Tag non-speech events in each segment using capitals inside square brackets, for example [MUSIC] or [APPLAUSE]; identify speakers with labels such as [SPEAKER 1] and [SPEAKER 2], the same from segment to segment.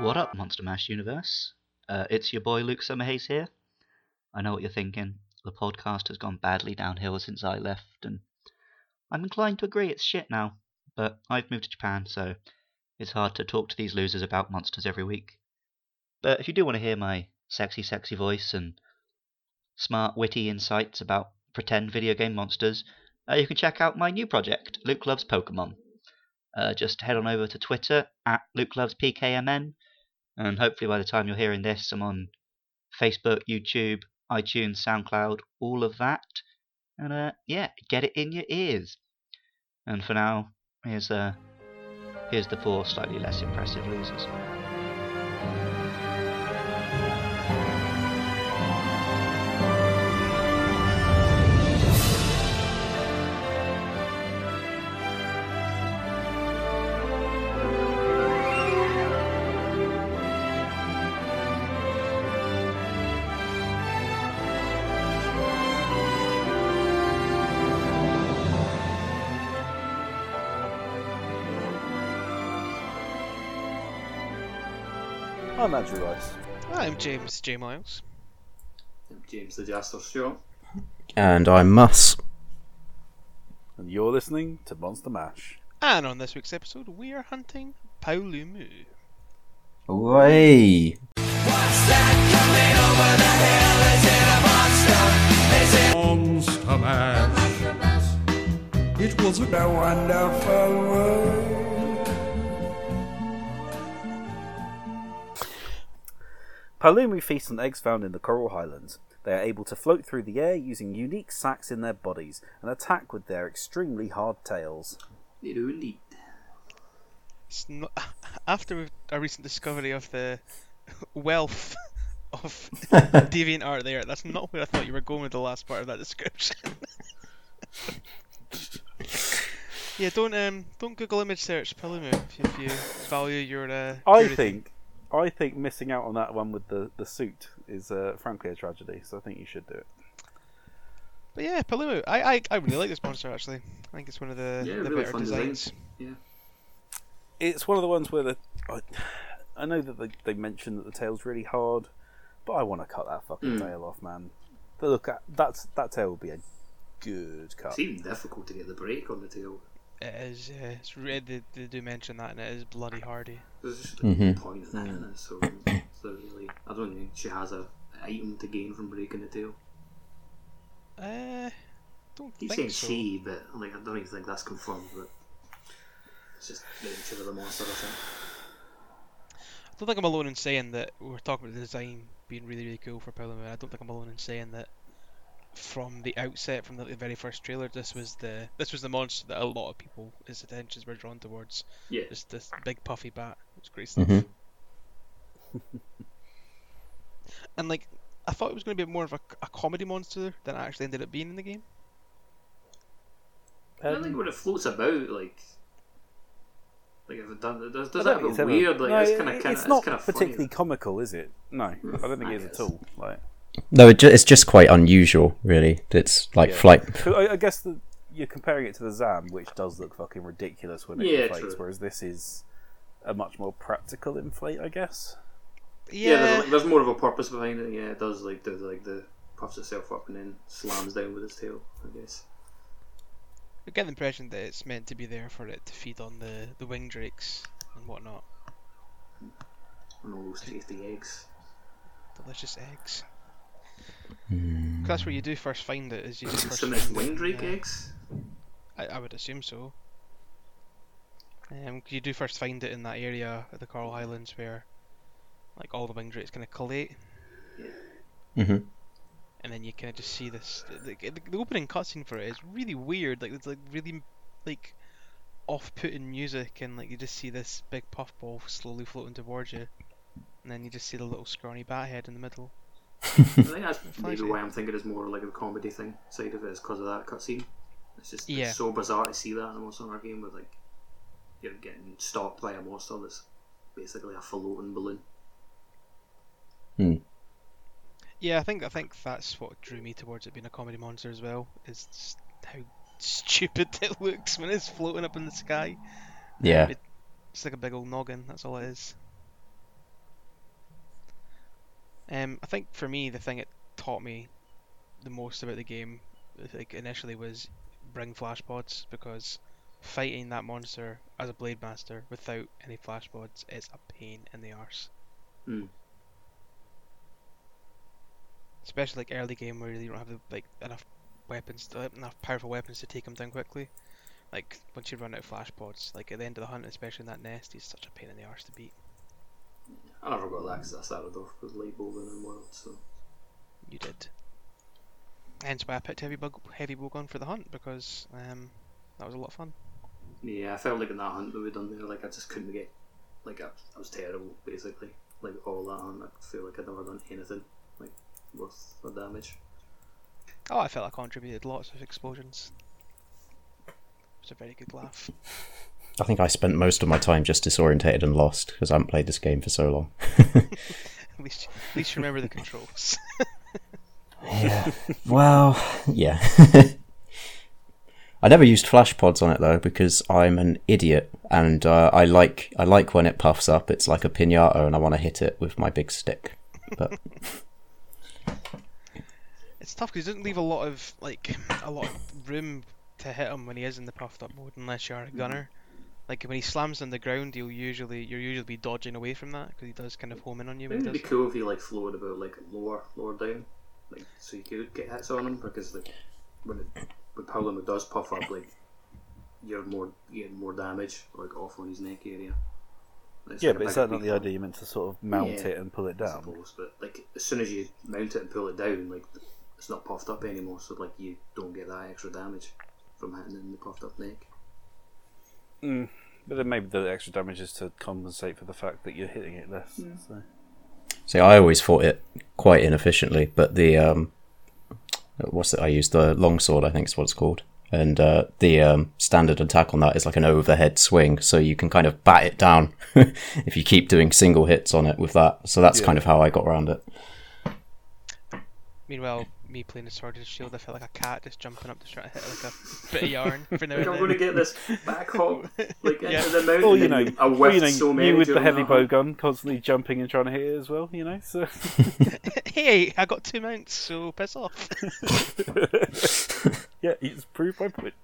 [SPEAKER 1] What up, Monster Mash Universe? Uh, it's your boy Luke Summerhaze here. I know what you're thinking. The podcast has gone badly downhill since I left, and I'm inclined to agree it's shit now. But I've moved to Japan, so it's hard to talk to these losers about monsters every week. But if you do want to hear my sexy, sexy voice and smart, witty insights about pretend video game monsters, uh, you can check out my new project, Luke Loves Pokemon. Uh, just head on over to Twitter at Luke Loves PKMN, and hopefully by the time you're hearing this, I'm on Facebook, YouTube, iTunes, SoundCloud, all of that. And uh, yeah, get it in your ears. And for now, here's uh, here's the four slightly less impressive losers.
[SPEAKER 2] I'm Andrew Rice.
[SPEAKER 3] I'm James J. Miles.
[SPEAKER 4] I'm James the Jaster Stewart.
[SPEAKER 5] And I'm Mus.
[SPEAKER 2] And you're listening to Monster Mash.
[SPEAKER 3] And on this week's episode, we are hunting Paolumu.
[SPEAKER 5] Away!
[SPEAKER 6] Monster Mash. It was a wonderful world.
[SPEAKER 2] Palumu feast on eggs found in the Coral Highlands. They are able to float through the air using unique sacs in their bodies and attack with their extremely hard tails.
[SPEAKER 4] They do indeed.
[SPEAKER 3] It's not, [LAUGHS] after a recent discovery of the [LAUGHS] wealth [LAUGHS] of deviant art there, that's not where I thought you were going with the last part of that description. yeah, don't um, don't Google image search Palumu if, if you value your. Uh,
[SPEAKER 2] I
[SPEAKER 3] purity.
[SPEAKER 2] think, I think missing out on that one with the, the suit is uh, frankly a tragedy. So I think you should do it.
[SPEAKER 3] But yeah, Palumu. I, I, I really like this monster actually. I think it's one of the,
[SPEAKER 4] Yeah,
[SPEAKER 3] the
[SPEAKER 4] really
[SPEAKER 3] better
[SPEAKER 4] fun
[SPEAKER 3] designs.
[SPEAKER 4] designs. Yeah.
[SPEAKER 2] It's one of the ones where the I, I know that they, they mentioned that the tail's really hard, but I want to cut that fucking
[SPEAKER 4] Mm.
[SPEAKER 2] tail off, man. But look, at that's that tail will be a good cut.
[SPEAKER 4] It's even difficult to get the break on the tail.
[SPEAKER 3] It is. Yeah, it's re- they, they do mention that, and it is bloody hardy.
[SPEAKER 4] There's just like,
[SPEAKER 5] Mhm.
[SPEAKER 4] no point in that, in it? So, so really, I don't think she has a item to gain from breaking the tail.
[SPEAKER 3] Uh, don't
[SPEAKER 4] He's
[SPEAKER 3] think
[SPEAKER 4] saying
[SPEAKER 3] so.
[SPEAKER 4] she, but like I don't even think that's confirmed. But it's just the nature of the monster, I think.
[SPEAKER 3] I don't think I'm alone in saying that we're talking about the design being really, really cool for Palumu. I don't think I'm alone in saying that from the outset, from the, the very first trailer, this was the this was the monster that a lot of people his attentions were drawn towards.
[SPEAKER 4] Yeah.
[SPEAKER 3] Just this big puffy bat. It's great stuff.
[SPEAKER 5] Mhm. [LAUGHS]
[SPEAKER 3] And like, I thought it was going to be more of a, a comedy monster than it actually ended up being in the game.
[SPEAKER 4] I
[SPEAKER 2] don't
[SPEAKER 4] think when it floats about, like. Like if it does, does, does that
[SPEAKER 2] think
[SPEAKER 4] have
[SPEAKER 2] it's
[SPEAKER 4] a
[SPEAKER 2] ever-
[SPEAKER 4] weird like
[SPEAKER 2] no,
[SPEAKER 4] it's kind of
[SPEAKER 2] it-
[SPEAKER 4] kind
[SPEAKER 2] it's
[SPEAKER 4] of
[SPEAKER 2] not
[SPEAKER 4] kind of
[SPEAKER 2] particularly comical, is it? No, I don't think
[SPEAKER 4] I
[SPEAKER 2] it is at all. Like,
[SPEAKER 5] No, it ju- it's just quite unusual, really. It's like
[SPEAKER 2] Yeah.
[SPEAKER 5] flight.
[SPEAKER 2] I, I guess the, you're comparing it to the Zam, which does look fucking ridiculous when it
[SPEAKER 4] Yeah,
[SPEAKER 2] inflates,
[SPEAKER 4] true.
[SPEAKER 2] whereas this is a much more practical inflate, I guess.
[SPEAKER 4] Yeah,
[SPEAKER 3] Yeah.
[SPEAKER 4] there's, there's more of a purpose behind it. Yeah, it does like the like the puffs itself up and then slams down with its tail. I guess.
[SPEAKER 3] I get the impression that it's meant to be there for it to feed on the the wing drakes and whatnot.
[SPEAKER 4] And all those tasty eggs.
[SPEAKER 3] Delicious eggs.
[SPEAKER 5] Mm.
[SPEAKER 3] 'Cause that's where you do first find it. Is you just first
[SPEAKER 4] Some nice
[SPEAKER 3] find it
[SPEAKER 4] wing
[SPEAKER 3] in,
[SPEAKER 4] drake
[SPEAKER 3] uh,
[SPEAKER 4] eggs.
[SPEAKER 3] I, I would assume so. Um, 'cause you do first find it in that area of the Coral Highlands where, like, all the wing drakes kind of collate,
[SPEAKER 5] hmm
[SPEAKER 3] and then you kind of just see this. The, the, the opening cutscene for it is really weird. Like, it's like really like off-putting music, and like you just see this big puffball slowly floating towards you, and then you just see the little scrawny bat head in the middle. [LAUGHS]
[SPEAKER 4] I think that's maybe why I'm thinking it's more like a comedy thing side of it is because of that cutscene. It's just
[SPEAKER 3] Yeah.
[SPEAKER 4] it's so bizarre to see that in a Monster Hunter game with like you're getting stalked by a monster that's basically a floating balloon.
[SPEAKER 5] Hmm.
[SPEAKER 3] Yeah, I think I think that's what drew me towards it being a comedy monster as well. Is how stupid [LAUGHS] it looks when it's floating up in the sky.
[SPEAKER 5] Yeah.
[SPEAKER 3] It's like a big old noggin. That's all it is. Um, I think for me, the thing it taught me the most about the game, like initially, was bring flash pods because fighting that monster as a blade master without any flash pods is a pain in the arse.
[SPEAKER 4] Hmm.
[SPEAKER 3] Especially like early game where you don't have the, like enough weapons, to, enough powerful weapons to take him down quickly. Like once you run out of flash pods, like at the end of the hunt, especially in that nest, he's such a pain in the arse to beat.
[SPEAKER 4] I never got that because I started off with light bowgun and world, so
[SPEAKER 3] You did. Hence why I picked heavy bug, heavy bowgun for the hunt because um, that was a lot of fun.
[SPEAKER 4] yeah, I felt like in that hunt that we done there, like I just couldn't get, like I, I was terrible basically. Like all that hunt, I feel like I'd never done anything like worth the damage.
[SPEAKER 3] Oh, I felt I contributed lots of explosions. It was a very good laugh. [LAUGHS]
[SPEAKER 5] I think I spent most of my time just disorientated and lost because I haven't played this game for so long. [LAUGHS]
[SPEAKER 3] At least, at least you remember the controls.
[SPEAKER 5] yeah. [LAUGHS] Well, yeah. [LAUGHS] I never used flash pods on it though because I'm an idiot and uh, I like I like when it puffs up. It's like a pinata and I want to hit it with my big stick. But
[SPEAKER 3] it's tough because it doesn't leave a lot of like a lot of room to hit him when he is in the puffed up mode unless you are a gunner. Like when he slams on the ground, you'll usually you'll usually be dodging away from that because he does kind of home in on you when
[SPEAKER 4] Maybe it'd be cool if he like floated about like lower, lower down, like so you could get hits on him because like when it, when Paolo does puff up, like you're more you get more damage like off on his neck area. It's
[SPEAKER 2] Yeah,
[SPEAKER 4] like
[SPEAKER 2] but is
[SPEAKER 4] bigger
[SPEAKER 2] that not the idea? You're meant to sort of mount
[SPEAKER 4] Yeah,
[SPEAKER 2] it and pull it
[SPEAKER 4] I
[SPEAKER 2] down.
[SPEAKER 4] suppose, but like as soon as you mount it and pull it down, like it's not puffed up anymore, so like you don't get that extra damage from hitting in the puffed up neck.
[SPEAKER 2] Mm. But then maybe the extra damage is to compensate for the fact that you're hitting it less. So.
[SPEAKER 5] see, I always fought it quite inefficiently. But the um, what's it? I used the longsword. I think is what it's called. And uh, the um, standard attack on that is like an overhead swing, so you can kind of bat it down [LAUGHS] if you keep doing single hits on it with that. So that's
[SPEAKER 2] Yeah.
[SPEAKER 5] kind of how I got around it.
[SPEAKER 3] Meanwhile, me playing the sword and shield, I felt like a cat just jumping up to try to hit like a [LAUGHS] bit of yarn for now
[SPEAKER 4] Like I'm
[SPEAKER 3] and
[SPEAKER 4] going to get this back hop [LAUGHS] like into the mountain.
[SPEAKER 2] Or you know,
[SPEAKER 4] and I
[SPEAKER 2] or,
[SPEAKER 4] whiffed
[SPEAKER 2] you, know
[SPEAKER 4] so many
[SPEAKER 2] you with the heavy bow gun, constantly jumping and trying to hit it as well. You know, so [LAUGHS]
[SPEAKER 3] hey, I got two mounts, so piss off.
[SPEAKER 2] yeah, it's proved my point.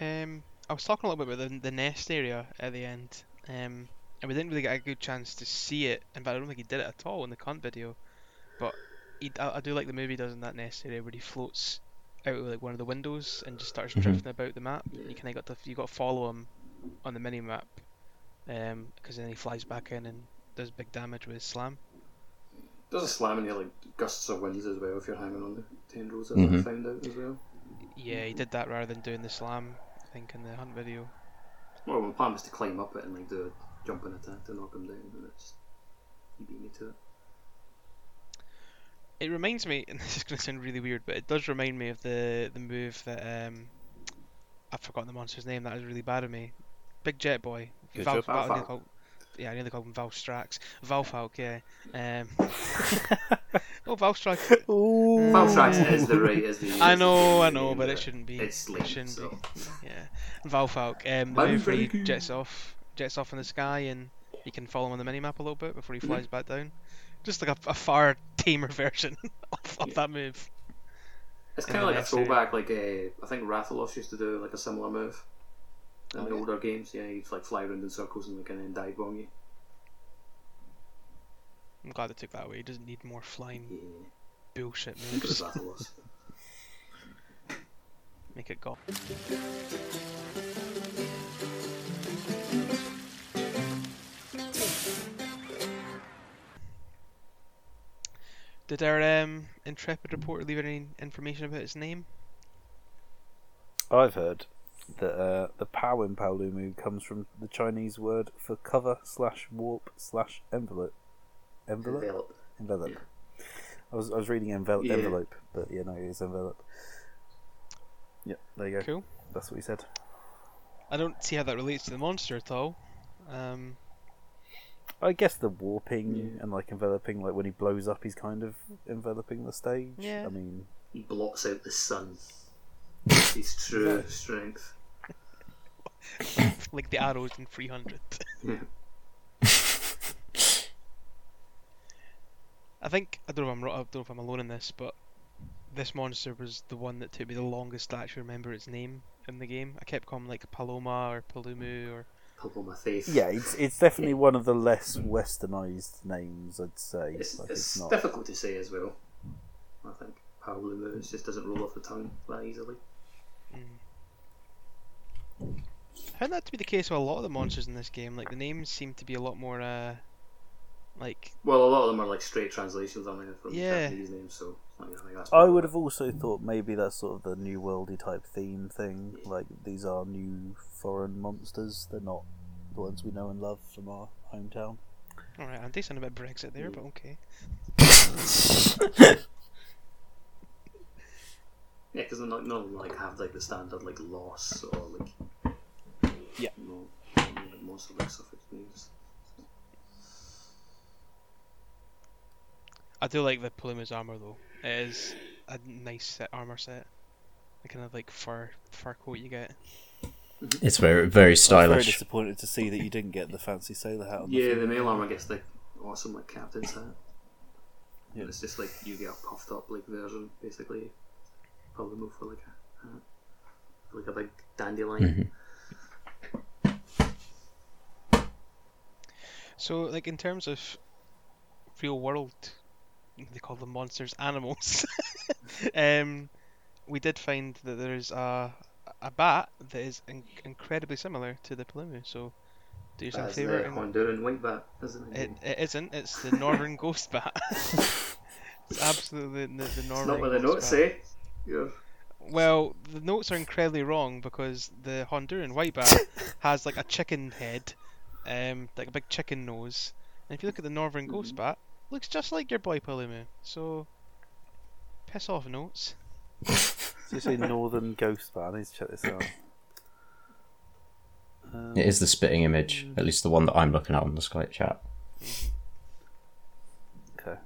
[SPEAKER 3] Um, I was talking a little bit about the, the nest area at the end, um, and we didn't really get a good chance to see it. In fact, I don't think he did it at all in the cunt video. But he, I, I do like the movie does in that nest area where he floats out of like one of the windows and just starts
[SPEAKER 5] Mhm.
[SPEAKER 3] drifting about the map. You kind of got to you got to follow him on the mini map, um, because then he flies back in and does big damage with his slam.
[SPEAKER 4] There's a slam and here, like gusts of winds as well if you're hanging on the tendrils, as
[SPEAKER 5] Mhm.
[SPEAKER 4] I found out as well.
[SPEAKER 3] Yeah, he did that rather than doing the slam. I think in the hunt video.
[SPEAKER 4] Well, my plan was to climb up it and like do a jumping attack to knock him down, and it's he beat me to it.
[SPEAKER 3] It reminds me, [LAUGHS] and this is going to sound really weird, but it does remind me of the the move that um, I've forgotten the monster's name. That was really bad of me. Big Jet Boy.
[SPEAKER 2] Good
[SPEAKER 3] Val,
[SPEAKER 2] job.
[SPEAKER 3] Val, I nearly
[SPEAKER 4] Valphalk.
[SPEAKER 3] called- yeah, I nearly called him Valstrax. Valphalk, yeah. Um, [LAUGHS] oh, Valstrax.
[SPEAKER 2] Ooh.
[SPEAKER 4] Valstrax is the right is the.
[SPEAKER 3] I
[SPEAKER 4] is the
[SPEAKER 3] know, I know, but it shouldn't be.
[SPEAKER 4] It's
[SPEAKER 3] it
[SPEAKER 4] late,
[SPEAKER 3] shouldn't
[SPEAKER 4] so.
[SPEAKER 3] be. Yeah, Valphalk. Um, the
[SPEAKER 4] I'm
[SPEAKER 3] move where he
[SPEAKER 4] very
[SPEAKER 3] jets off, jets off in the sky, and you can follow him on the minimap a little bit before he
[SPEAKER 4] Mhm.
[SPEAKER 3] flies back down. Just like a, a far tamer [LAUGHS] version of, of
[SPEAKER 4] Yeah.
[SPEAKER 3] that move.
[SPEAKER 4] It's kind of like a
[SPEAKER 3] area.
[SPEAKER 4] throwback, like uh, I think Rathalos used to do like a similar move in
[SPEAKER 3] Oh,
[SPEAKER 4] the
[SPEAKER 3] yeah?
[SPEAKER 4] older games. Yeah, he'd like fly around in circles and like and then dive bomb you.
[SPEAKER 3] I'm glad they took that away. He doesn't need more flying
[SPEAKER 4] Yeah,
[SPEAKER 3] bullshit
[SPEAKER 4] I think it was
[SPEAKER 3] moves. [LAUGHS] Make it go. Did our um, intrepid reporter leave any information about his name?
[SPEAKER 2] I've heard that uh, the Pow in Paolumu comes from the Chinese word for cover slash warp slash envelope. Envelope?
[SPEAKER 4] Envelop.
[SPEAKER 2] Envelope. I was I was reading envel-
[SPEAKER 4] Yeah.
[SPEAKER 2] envelope, but yeah, no, it is envelope. Yep, there you go.
[SPEAKER 3] Cool.
[SPEAKER 2] That's what he said.
[SPEAKER 3] I don't see how that relates to the monster at all. Um,
[SPEAKER 2] I guess the warping
[SPEAKER 4] Yeah.
[SPEAKER 2] and like enveloping, like when he blows up, he's kind of enveloping the stage.
[SPEAKER 3] Yeah.
[SPEAKER 2] I mean,
[SPEAKER 4] He blots out the sun. [LAUGHS] His true strength.
[SPEAKER 3] like the arrows in 300.
[SPEAKER 4] Yeah. [LAUGHS]
[SPEAKER 3] I think I don't know if I'm I don't know if I'm alone in this, but this monster was the one that took me the longest to actually remember its name in the game. I kept calling like Paloma or Palumu or
[SPEAKER 4] Paloma Faith.
[SPEAKER 2] Yeah, it's it's definitely one of the less westernized names, I'd say.
[SPEAKER 4] It's,
[SPEAKER 2] like,
[SPEAKER 4] it's,
[SPEAKER 2] it's not.
[SPEAKER 4] difficult to say as well. I think Pablo it just doesn't roll off the tongue that easily.
[SPEAKER 3] I found that to be the case with a lot of the monsters in this game. Like the names seem to be a lot more uh like
[SPEAKER 4] Well, a lot of them are like straight translations on it from
[SPEAKER 3] Yeah.
[SPEAKER 4] Japanese names, so like, I.
[SPEAKER 2] I would have also thought maybe that's sort of the new worldy type theme thing. Like these are new foreign monsters; they're not the ones we know and love from our hometown.
[SPEAKER 3] alright, I'm decent about Brexit there, but okay. [LAUGHS]
[SPEAKER 4] Yeah, because none, none of them like have like the standard like loss or like.
[SPEAKER 2] Yeah.
[SPEAKER 4] No, like, most of their suffix names.
[SPEAKER 3] I do like the Paluma's armor though. It is a nice set armor set. The kind of like fur fur coat you get.
[SPEAKER 5] It's very very
[SPEAKER 2] I was very disappointed to see that you didn't get the fancy sailor hat. On the
[SPEAKER 4] Yeah,
[SPEAKER 2] film.
[SPEAKER 4] the male armor gets the awesome like captain's hat.
[SPEAKER 2] Yeah.
[SPEAKER 4] It's just like you get a puffed up like version, basically. Probably move for like a hat. like a big dandelion. Mm-hmm.
[SPEAKER 3] So like in terms of real world, they call them monsters, animals. [LAUGHS] um, we did find that there's a a bat that is in- incredibly similar to the Palumu. So do yourself a favour.
[SPEAKER 4] the Honduran white bat, isn't it?
[SPEAKER 3] It, it isn't. It's the northern [LAUGHS] ghost bat. [LAUGHS] it's absolutely the, the northern.
[SPEAKER 4] it's not what the notes
[SPEAKER 3] bat.
[SPEAKER 4] say. You're
[SPEAKER 3] Well, the notes are incredibly wrong because the Honduran white bat has like a chicken head, um, like a big chicken nose. And if you look at the northern ghost
[SPEAKER 4] Mhm.
[SPEAKER 3] bat, looks just like your boy Palumu. So, piss off notes. [LAUGHS]
[SPEAKER 2] So you say Northern Ghost Bat. I need to check this out. Um,
[SPEAKER 5] It is the spitting image, at least the one that I'm looking at on the Skype chat.
[SPEAKER 2] Okay.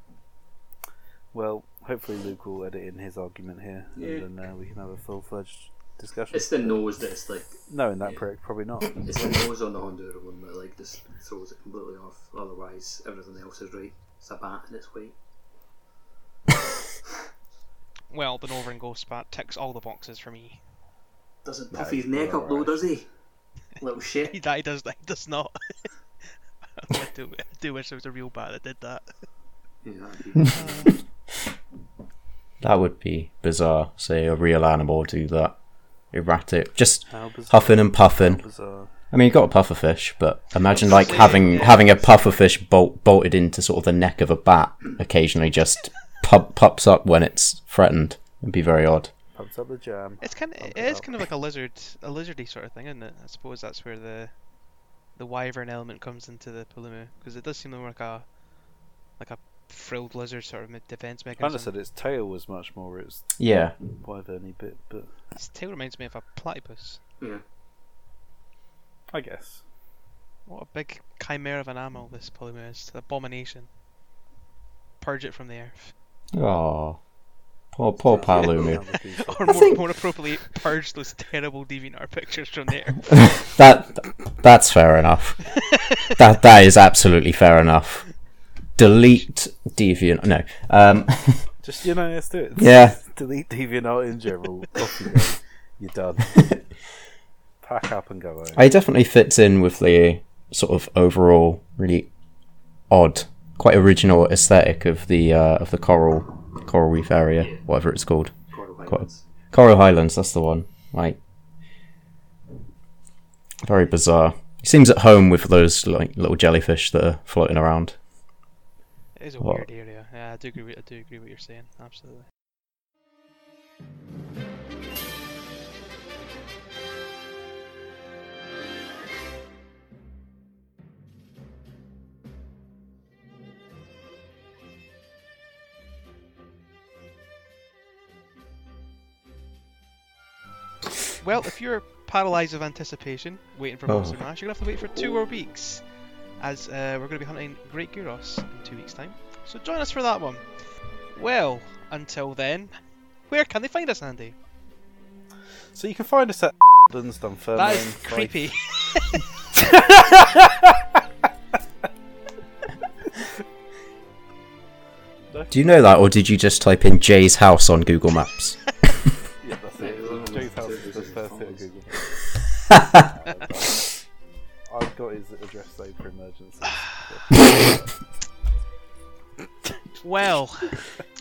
[SPEAKER 2] Well, hopefully Luke will edit in his argument here,
[SPEAKER 4] Yeah.
[SPEAKER 2] and then uh, we can have a full-fledged discussion.
[SPEAKER 4] It's the nose that's like
[SPEAKER 2] No, in that
[SPEAKER 4] yeah.
[SPEAKER 2] prick, probably not.
[SPEAKER 4] it's the nose on the Honduran one that like just throws it completely off. Otherwise, everything else is right. It's a bat and it's white. [LAUGHS]
[SPEAKER 3] Well, the northern ghost bat ticks all the boxes for me.
[SPEAKER 4] Doesn't
[SPEAKER 2] No,
[SPEAKER 4] puff his neck up though, does he? [LAUGHS] Little
[SPEAKER 3] He,
[SPEAKER 4] shit.
[SPEAKER 3] he does. He does not. [LAUGHS] I do. I do wish there was a real bat that did that.
[SPEAKER 4] Yeah, that'd be-
[SPEAKER 5] That would be bizarre. Say a real animal do that. Erratic. Just huffing and puffing.
[SPEAKER 2] Bizarre.
[SPEAKER 5] I mean, you've got a pufferfish, but imagine like having having a pufferfish bolt bolted into sort of the neck of a bat occasionally just pop, pops up when it's threatened. It'd be very odd.
[SPEAKER 2] Pumps up the jam.
[SPEAKER 3] It's kind of it
[SPEAKER 2] it
[SPEAKER 3] is
[SPEAKER 2] up.
[SPEAKER 3] kind of like a lizard, a lizardy sort of thing, isn't it? I suppose that's where the the wyvern element comes into the Palumu because it does seem more like a like a frilled lizard sort of defense mechanism.
[SPEAKER 2] I
[SPEAKER 3] mechanism.
[SPEAKER 2] understood its tail was much more its
[SPEAKER 5] Yeah.
[SPEAKER 2] wyverny bit, but
[SPEAKER 3] Its tail reminds me of a platypus.
[SPEAKER 4] yeah.
[SPEAKER 2] I guess.
[SPEAKER 3] What a big chimera of an animal this Palumu is. It's an abomination. Purge it from the earth.
[SPEAKER 5] Oh, poor poor [LAUGHS] Palumu.
[SPEAKER 2] Another piece [LAUGHS]
[SPEAKER 3] Or more,
[SPEAKER 5] think-
[SPEAKER 3] more appropriately, purge those terrible DeviantArt pictures from the earth. [LAUGHS]
[SPEAKER 5] that that's fair enough. that that is absolutely fair enough. Delete deviant. No. Um.
[SPEAKER 2] Just you know, let's do it.
[SPEAKER 5] Yeah.
[SPEAKER 2] Delete DeviantArt in general. Off you go. You're done. Pack up and go home.
[SPEAKER 5] It definitely fits in with the sort of overall really odd, quite original aesthetic of the uh, of the coral coral reef area,
[SPEAKER 4] Yeah.
[SPEAKER 5] whatever it's called.
[SPEAKER 4] Coral Highlands.
[SPEAKER 5] Coral Highlands, that's the one. Like very bizarre. He seems at home with those like little jellyfish that are floating around.
[SPEAKER 3] It is a
[SPEAKER 5] What?
[SPEAKER 3] weird area. Yeah, I do agree. With, I do agree with what you're saying. Absolutely. Well, if you're paralysed with anticipation, waiting for
[SPEAKER 5] Oh.
[SPEAKER 3] Monster Mash, you're gonna have to wait for two more weeks, as uh, we're gonna be hunting Great Girros in two weeks' time. So join us for that one. Well, until then, where can they find us, Andy?
[SPEAKER 2] So you can find us at Dunstan
[SPEAKER 3] That is creepy. [LAUGHS]
[SPEAKER 5] Do you know that, or did you just type in Jay's house on Google Maps? [LAUGHS] [LAUGHS]
[SPEAKER 2] I've got his address saved for emergencies.
[SPEAKER 3] well,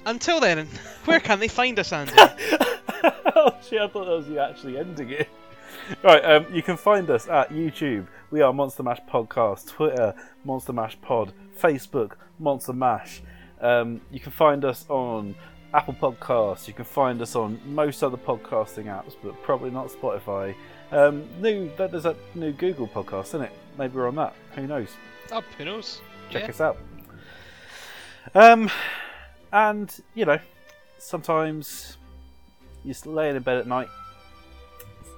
[SPEAKER 3] until then, where can they find us, Andy? [LAUGHS]
[SPEAKER 2] oh shit, I thought that was you actually ending it. Right, um, you can find us at YouTube. We are Monster Mash Podcast. Twitter, Monster Mash Pod. Facebook, Monster Mash. Um, you can find us on Apple Podcasts. You can find us on most other podcasting apps, but probably not Spotify. Um, new, there's a new Google podcast, isn't it? Maybe we're on that. Who knows?
[SPEAKER 3] oh, who knows?
[SPEAKER 2] check
[SPEAKER 3] Yeah.
[SPEAKER 2] us out. Um, and you know, sometimes you're just laying in bed at night,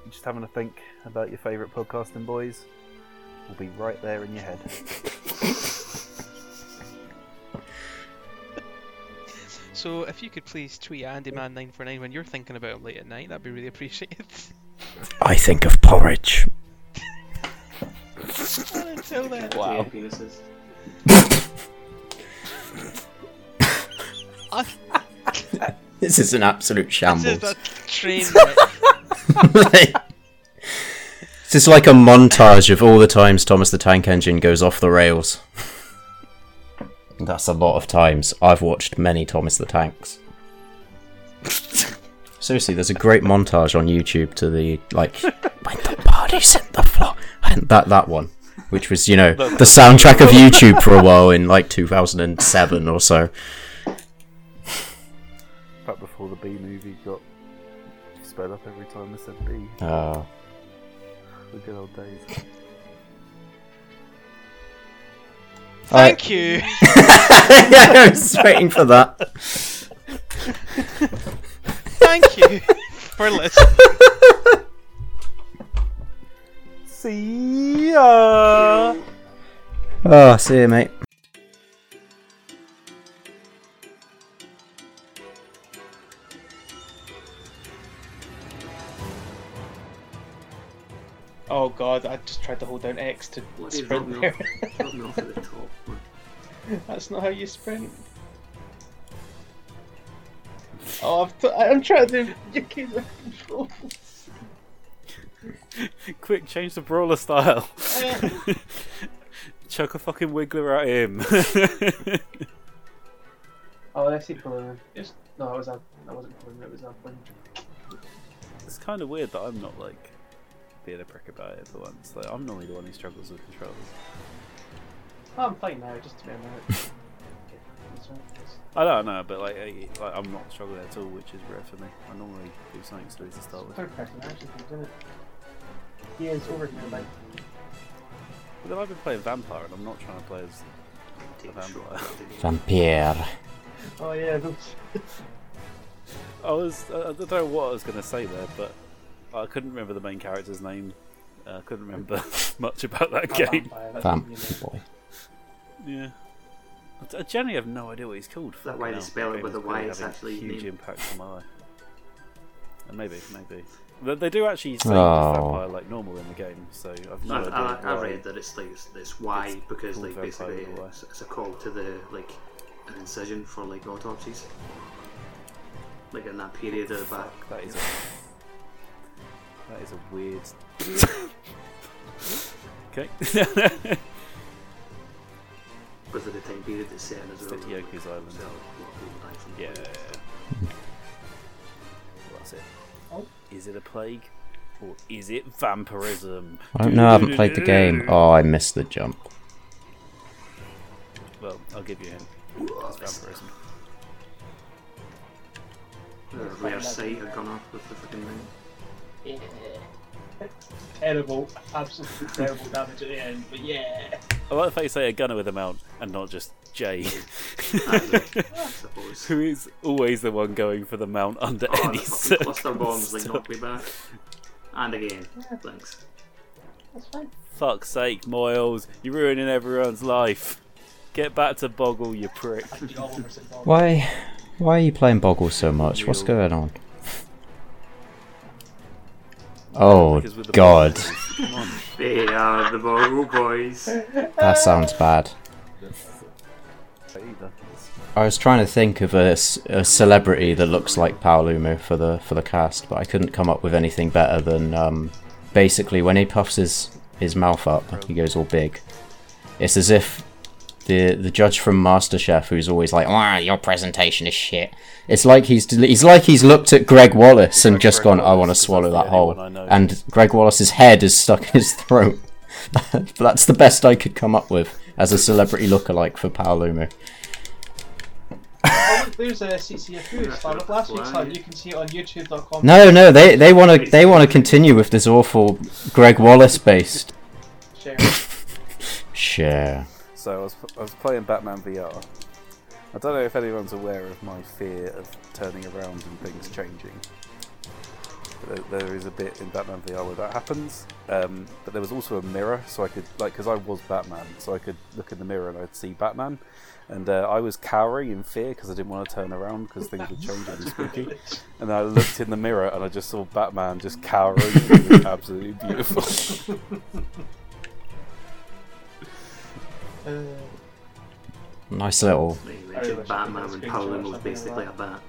[SPEAKER 2] just having to think about your favourite podcasting boys. Will be right there in your head. [LAUGHS]
[SPEAKER 3] So, if you could please tweet at AndyMan949 when you're thinking about him late at night, that'd be really appreciated. [LAUGHS]
[SPEAKER 5] I think of porridge.
[SPEAKER 3] And until
[SPEAKER 2] Wow.
[SPEAKER 4] Jay penises. [LAUGHS]
[SPEAKER 5] This is an absolute
[SPEAKER 3] this
[SPEAKER 5] shambles.
[SPEAKER 3] is a train wreck. [LAUGHS]
[SPEAKER 5] this is like a montage of all the times Thomas the Tank Engine goes off the rails. That's a lot of times. I've watched many Thomas the Tanks. [LAUGHS] Seriously, there's a great montage on YouTube to the like [LAUGHS] when the party's hit the floor. And that that one, which was you know the soundtrack of YouTube for a while in like 2007 or so.
[SPEAKER 2] Back before the B movie got sped up every time they said B.
[SPEAKER 5] Uh,
[SPEAKER 2] The good old days.
[SPEAKER 3] Thank you. [LAUGHS]
[SPEAKER 5] yeah, I was waiting for that. [LAUGHS]
[SPEAKER 3] Thank you [LAUGHS] for listening.
[SPEAKER 2] See ya.
[SPEAKER 5] Oh, see you, mate.
[SPEAKER 7] Oh god, I just tried to hold down X to
[SPEAKER 4] Bloody
[SPEAKER 7] sprint there.
[SPEAKER 4] off, off at the top. [LAUGHS]
[SPEAKER 7] That's not how you sprint. Oh, I've t- I'm trying to. You keep control.
[SPEAKER 2] Quick, change the brawler style.
[SPEAKER 7] Eh. [LAUGHS]
[SPEAKER 2] Chuck a fucking wiggler at him. [LAUGHS]
[SPEAKER 7] Oh, I see Corona. Yes. No, it was a. That wasn't Corona. It was a wind.
[SPEAKER 2] it's kind of weird that I'm not like being a prick about it for once. Like I'm normally the one who struggles with controls.
[SPEAKER 7] Oh, I'm fine now. Just to be a [LAUGHS] minute.
[SPEAKER 2] I don't know, but like, I, like I'm not struggling at all, which is rare for me. I normally do something silly to start with.
[SPEAKER 7] Third person action thing, isn't it? He is over here, like.
[SPEAKER 2] But then I've been playing Vampyr, and I'm not trying to play as a vampire.
[SPEAKER 5] Vampire. [LAUGHS]
[SPEAKER 7] Oh yeah, those. [LAUGHS]
[SPEAKER 2] I was I I don't know what I was going to say there, but I couldn't remember the main character's name. Uh, I couldn't remember [LAUGHS] much about that game.
[SPEAKER 7] Vampire, that's
[SPEAKER 5] Vamp
[SPEAKER 7] what you mean.
[SPEAKER 5] boy.
[SPEAKER 2] Yeah. I- I generally have no idea what he's called.
[SPEAKER 4] that why
[SPEAKER 2] Fucking
[SPEAKER 4] they
[SPEAKER 2] hell,
[SPEAKER 4] spell it
[SPEAKER 2] game
[SPEAKER 4] with
[SPEAKER 2] is
[SPEAKER 4] a Y,
[SPEAKER 2] clearly
[SPEAKER 4] it's actually
[SPEAKER 2] huge
[SPEAKER 4] named-
[SPEAKER 2] impact on my life. Maybe, maybe. They, they do actually say
[SPEAKER 5] Oh.
[SPEAKER 2] vampire like normal in the game, so I've no
[SPEAKER 4] I,
[SPEAKER 2] idea.
[SPEAKER 4] I, I
[SPEAKER 2] why-
[SPEAKER 4] read that it's like it's, it's Y
[SPEAKER 2] It's
[SPEAKER 4] because like basically
[SPEAKER 2] with a Y.
[SPEAKER 4] it's, it's a call to the like an incision for like autopsies. Like in that period of the back.
[SPEAKER 2] That is a that is a weird. [LAUGHS] okay. [LAUGHS]
[SPEAKER 4] Because of the time period it's set in as well.
[SPEAKER 2] Stick to Yoku's Island.
[SPEAKER 4] So, a lot of people die from
[SPEAKER 2] Yeah. Well, that's it.
[SPEAKER 7] Oh.
[SPEAKER 2] Is it a plague? Or is it vampirism?
[SPEAKER 5] I don't know. I haven't played the game. Oh, I missed the jump.
[SPEAKER 2] Well, I'll give you him.
[SPEAKER 4] Ooh,
[SPEAKER 2] It's
[SPEAKER 4] it's
[SPEAKER 2] vampirism.
[SPEAKER 4] a rare sight a gunner with the fucking thing.
[SPEAKER 7] Yeah. Terrible, absolutely terrible damage at the end, but yeah.
[SPEAKER 2] I like the fact you say a gunner with a mount and not just Jay,
[SPEAKER 4] suppose. [LAUGHS]
[SPEAKER 2] who is always the one going for the mount under
[SPEAKER 4] Oh,
[SPEAKER 2] any
[SPEAKER 4] the fucking cluster bombs like
[SPEAKER 2] circumstance.
[SPEAKER 4] knocked me back. And again. Yeah. Thanks.
[SPEAKER 7] That's fine.
[SPEAKER 2] Fuck's sake, Moyles, you're ruining everyone's life. Get back to Boggle, you prick.
[SPEAKER 7] I can do all over St. Paul.
[SPEAKER 5] Why? Why are you playing Boggle so much? What's going on? Oh God,
[SPEAKER 4] They are the Bogle Boys.
[SPEAKER 5] that sounds bad. I was trying to think of a celebrity that looks like Paolumu for the for the cast, but I couldn't come up with anything better than um, basically when he puffs his his mouth up, he goes all big. It's as if the the judge from MasterChef, who's always like, "Ah, your presentation is shit." It's like he's he's like he's looked at Gregg Wallace and
[SPEAKER 2] like
[SPEAKER 5] just
[SPEAKER 2] Greg
[SPEAKER 5] gone, "I want to swallow that
[SPEAKER 2] the
[SPEAKER 5] whole,"
[SPEAKER 2] one I
[SPEAKER 5] and Gregg Wallace's head is stuck in his [LAUGHS] throat. but that's the best I could come up with as a celebrity lookalike for Paolumu.
[SPEAKER 7] Oh, there's a CCFU star of last week's
[SPEAKER 4] Why?
[SPEAKER 7] You can see it on YouTube.com.
[SPEAKER 5] No, no, they they want to they want to continue with this awful Gregg Wallace based
[SPEAKER 7] Share. [LAUGHS]
[SPEAKER 5] share.
[SPEAKER 2] So I was, I was playing Batman VR. I don't know if anyone's aware of my fear of turning around and things changing. There, is a bit in Batman VR where that happens, um, but there was also a mirror, so I could like because I was Batman, so I could look in the mirror and I'd see Batman, and uh, I was cowering in fear because I didn't want to turn around because things were changing and spooky. And I looked in the mirror and I just saw Batman just cowering. it was absolutely beautiful. [LAUGHS]
[SPEAKER 7] Uh,
[SPEAKER 5] Nice little.
[SPEAKER 4] Like,
[SPEAKER 7] I
[SPEAKER 4] legit
[SPEAKER 7] wish I could
[SPEAKER 4] Batman
[SPEAKER 7] get a
[SPEAKER 4] when
[SPEAKER 7] screenshot or
[SPEAKER 4] Paolumu was basically
[SPEAKER 7] that.
[SPEAKER 4] a bat.